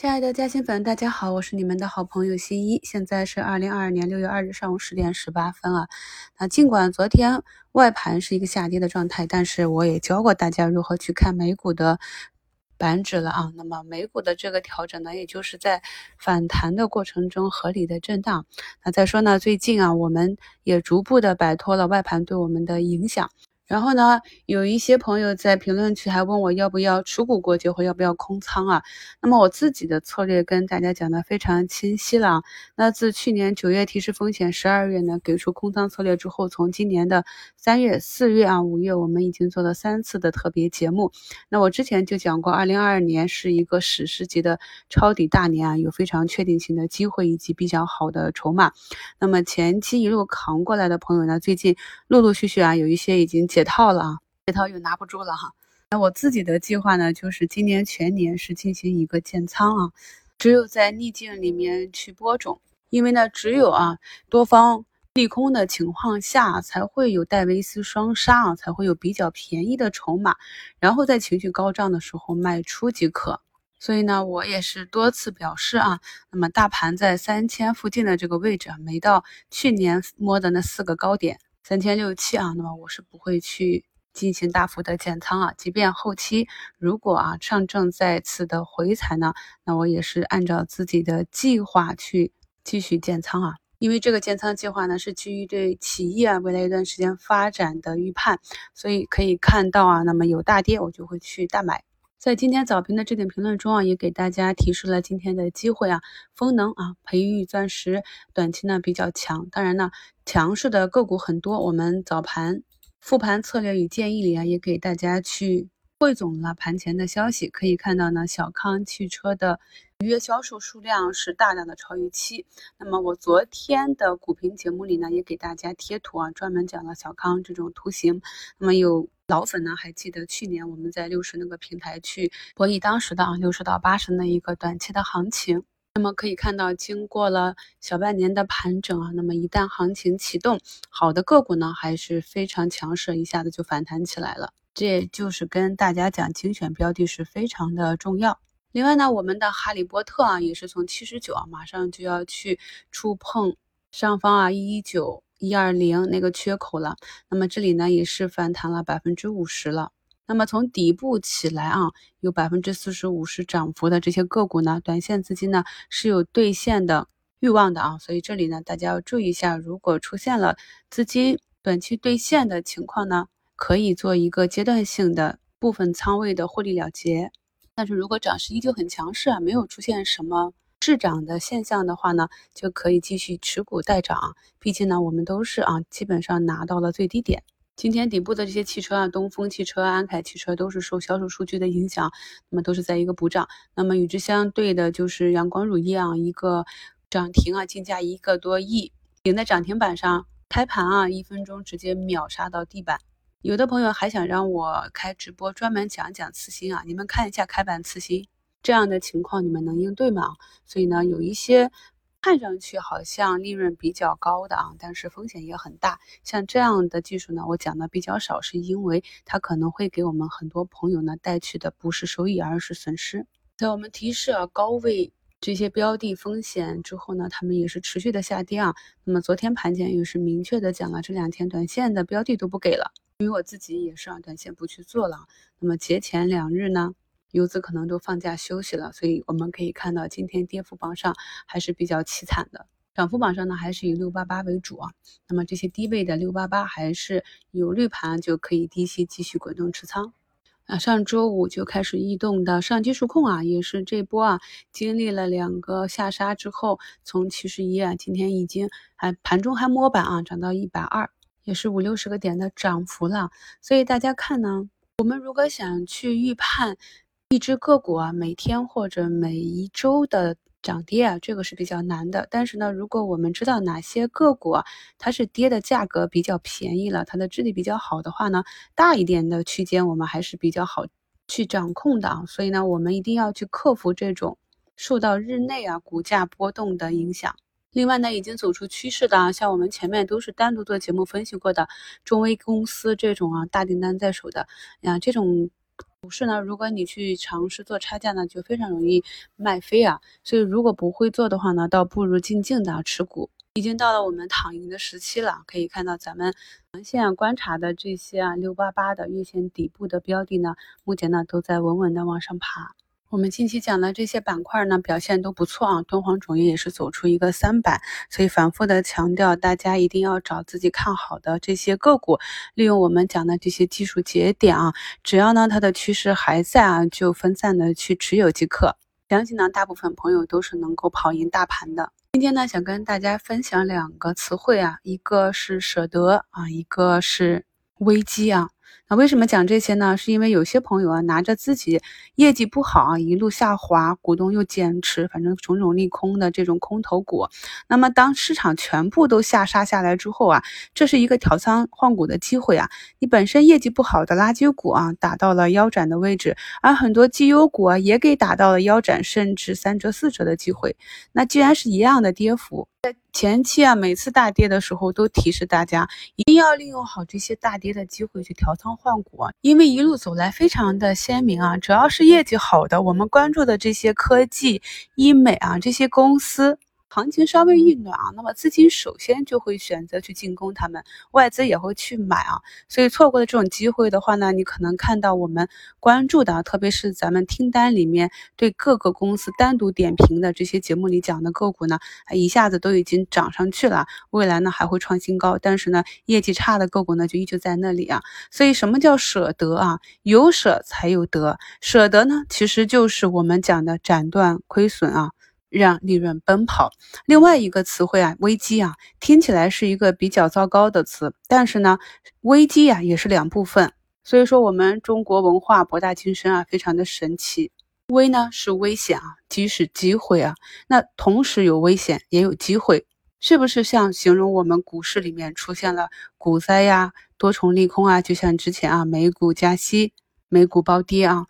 亲爱的嘉兴粉，大家好，我是你们的好朋友新一。现在是二零二二年六月二日上午十点十八分啊。那尽管昨天外盘是一个下跌的状态，但是我也教过大家如何去看美股的板指了啊。那么美股的这个调整呢，也就是在反弹的过程中合理的震荡。那再说呢，最近啊，我们也逐步的摆脱了外盘对我们的影响。然后呢，有一些朋友在评论区还问我要不要持股过节或要不要空仓啊？那么我自己的策略跟大家讲的非常清晰了。那自去年九月提示风险，十二月呢给出空仓策略之后，从今年的三月、四月啊、五月，我们已经做了三次的特别节目。那我之前就讲过，二零二二年是一个史诗级的抄底大年啊，有非常确定性的机会以及比较好的筹码。那么前期一路扛过来的朋友呢，最近陆陆续续啊，有一些已经解。解套了啊，解套又拿不住了哈。那我自己的计划呢，就是今年全年是进行一个建仓啊，只有在逆境里面去播种，因为呢，只有啊多方利空的情况下，才会有戴维斯双杀啊，才会有比较便宜的筹码，然后在情绪高涨的时候卖出即可。所以呢，我也是多次表示啊，那么大盘在三千附近的这个位置啊，没到去年摸的那四个高点。三千六七啊，那么我是不会去进行大幅的减仓啊。即便后期如果啊上证再次的回踩呢，那我也是按照自己的计划去继续建仓啊。因为这个建仓计划呢是基于对企业啊未来一段时间发展的预判，所以可以看到啊，那么有大跌我就会去大买。在今天早评的置顶评论中啊，也给大家提示了今天的机会啊，风能啊，培育钻石短期呢比较强，当然呢，强势的个股很多。我们早盘复盘策略与建议里啊，也给大家去汇总了盘前的消息，可以看到呢，小康汽车的月销售数量是大量的超预期。那么我昨天的股评节目里呢，也给大家贴图啊，专门讲了小康这种图形。那么有。老粉呢还记得去年我们在六十那个平台去博弈当时的啊六十到八十那一个短期的行情，那么可以看到经过了小半年的盘整啊，那么一旦行情启动，好的个股呢还是非常强势，一下子就反弹起来了。这也就是跟大家讲精选标的是非常的重要。另外呢，我们的哈利波特啊也是从七十九啊马上就要去触碰上方啊一一九。一二零那个缺口了，那么这里呢也是反弹了百分之五十了。那么从底部起来啊，有百分之四十五十涨幅的这些个股呢，短线资金呢是有兑现的欲望的啊。所以这里呢大家要注意一下，如果出现了资金短期兑现的情况呢，可以做一个阶段性的部分仓位的获利了结。但是如果涨势依旧很强势啊，没有出现什么。滞涨的现象的话呢，就可以继续持股待涨。毕竟呢，我们都是啊，基本上拿到了最低点。今天底部的这些汽车啊，东风汽车、安凯汽车都是受销售数据的影响，那么都是在一个补涨。那么与之相对的就是阳光乳业啊，一个涨停啊，竞价一个多亿，顶在涨停板上，开盘啊，一分钟直接秒杀到地板。有的朋友还想让我开直播专门讲讲次新啊，你们看一下开盘次新。这样的情况你们能应对吗？所以呢，有一些看上去好像利润比较高的啊，但是风险也很大。像这样的技术呢，我讲的比较少，是因为它可能会给我们很多朋友呢带去的不是收益，而是损失。在我们提示啊高位这些标的风险之后呢，他们也是持续的下跌啊。那么昨天盘前也是明确的讲了，这两天短线的标的都不给了，因为我自己也是啊，短线不去做了。那么节前两日呢？游资可能都放假休息了，所以我们可以看到今天跌幅榜上还是比较凄惨的，涨幅榜上呢还是以六八八为主啊。那么这些低位的六八八还是有绿盘就可以低吸继续滚动持仓。啊，上周五就开始异动的上机数控啊，也是这波啊经历了两个下杀之后，从七十一啊，今天已经还盘中还摸板啊，涨到一百二，也是五六十个点的涨幅了。所以大家看呢，我们如果想去预判。一只个股啊，每天或者每一周的涨跌啊，这个是比较难的。但是呢，如果我们知道哪些个股啊，它是跌的价格比较便宜了，它的质地比较好的话呢，大一点的区间我们还是比较好去掌控的啊。所以呢，我们一定要去克服这种受到日内啊股价波动的影响。另外呢，已经走出趋势的啊，像我们前面都是单独做节目分析过的中微公司这种啊大订单在手的呀，这种。股市呢，如果你去尝试做差价呢，就非常容易卖飞啊。所以如果不会做的话呢，倒不如静静的持股。已经到了我们躺赢的时期了，可以看到咱们长线观察的这些啊六八八的月线底部的标的呢，目前呢都在稳稳的往上爬。我们近期讲的这些板块呢，表现都不错啊。敦煌种业也是走出一个三板，所以反复的强调，大家一定要找自己看好的这些个股，利用我们讲的这些技术节点啊，只要呢它的趋势还在啊，就分散的去持有即可。相信呢，大部分朋友都是能够跑赢大盘的。今天呢，想跟大家分享两个词汇啊，一个是舍得啊，一个是危机啊。那为什么讲这些呢？是因为有些朋友啊，拿着自己业绩不好啊，一路下滑，股东又减持，反正种种利空的这种空头股。那么当市场全部都下杀下来之后啊，这是一个调仓换股的机会啊。你本身业绩不好的垃圾股啊，打到了腰斩的位置，而很多绩优股啊，也给打到了腰斩，甚至三折四折的机会。那既然是一样的跌幅。在前期啊，每次大跌的时候都提示大家，一定要利用好这些大跌的机会去调仓换股，因为一路走来非常的鲜明啊，只要是业绩好的，我们关注的这些科技、医美啊这些公司。行情稍微一暖啊，那么资金首先就会选择去进攻他们，外资也会去买啊，所以错过了这种机会的话呢，你可能看到我们关注的，特别是咱们听单里面对各个公司单独点评的这些节目里讲的个股呢，一下子都已经涨上去了，未来呢还会创新高，但是呢业绩差的个股呢就依旧在那里啊，所以什么叫舍得啊？有舍才有得，舍得呢其实就是我们讲的斩断亏损啊。让利润奔跑。另外一个词汇啊，危机啊，听起来是一个比较糟糕的词，但是呢，危机啊也是两部分。所以说，我们中国文化博大精深啊，非常的神奇。危呢是危险啊，机是机会啊。那同时有危险也有机会，是不是像形容我们股市里面出现了股灾呀、多重利空啊？就像之前啊，美股加息、美股暴跌啊、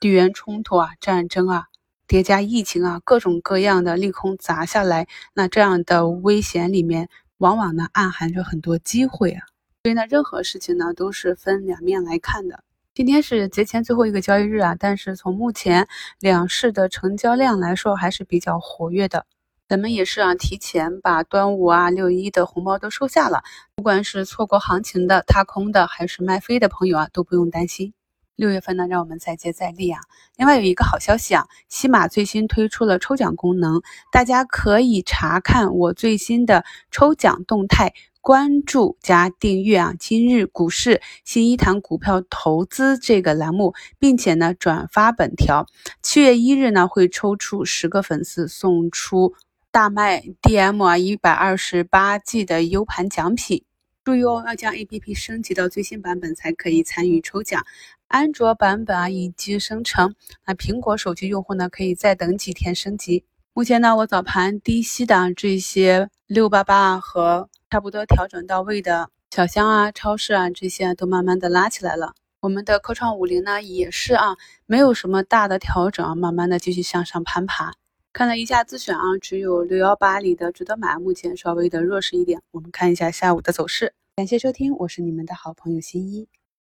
地缘冲突啊、战争啊。叠加疫情啊，各种各样的利空砸下来，那这样的危险里面，往往呢暗含着很多机会啊。所以呢，任何事情呢都是分两面来看的。今天是节前最后一个交易日啊，但是从目前两市的成交量来说，还是比较活跃的。咱们也是啊，提前把端午啊、六一的红包都收下了。不管是错过行情的、踏空的，还是卖飞的朋友啊，都不用担心。六月份呢，让我们再接再厉啊！另外有一个好消息啊，西马最新推出了抽奖功能，大家可以查看我最新的抽奖动态，关注加订阅啊，今日股市新一谈股票投资这个栏目，并且呢转发本条。七月一日呢会抽出十个粉丝送出大麦 DM 啊一百二十八 G 的 U 盘奖品。注意哦，要将 APP 升级到最新版本才可以参与抽奖。安卓版本啊已经生成，那苹果手机用户呢可以再等几天升级。目前呢，我早盘低吸的这些六八八和差不多调整到位的小香啊、超市啊这些都慢慢的拉起来了。我们的科创五零呢也是啊，没有什么大的调整，慢慢的继续向上攀爬。看了一下自选啊，只有六幺八里的值得买，目前稍微的弱势一点。我们看一下下午的走势。感谢收听，我是你们的好朋友新一。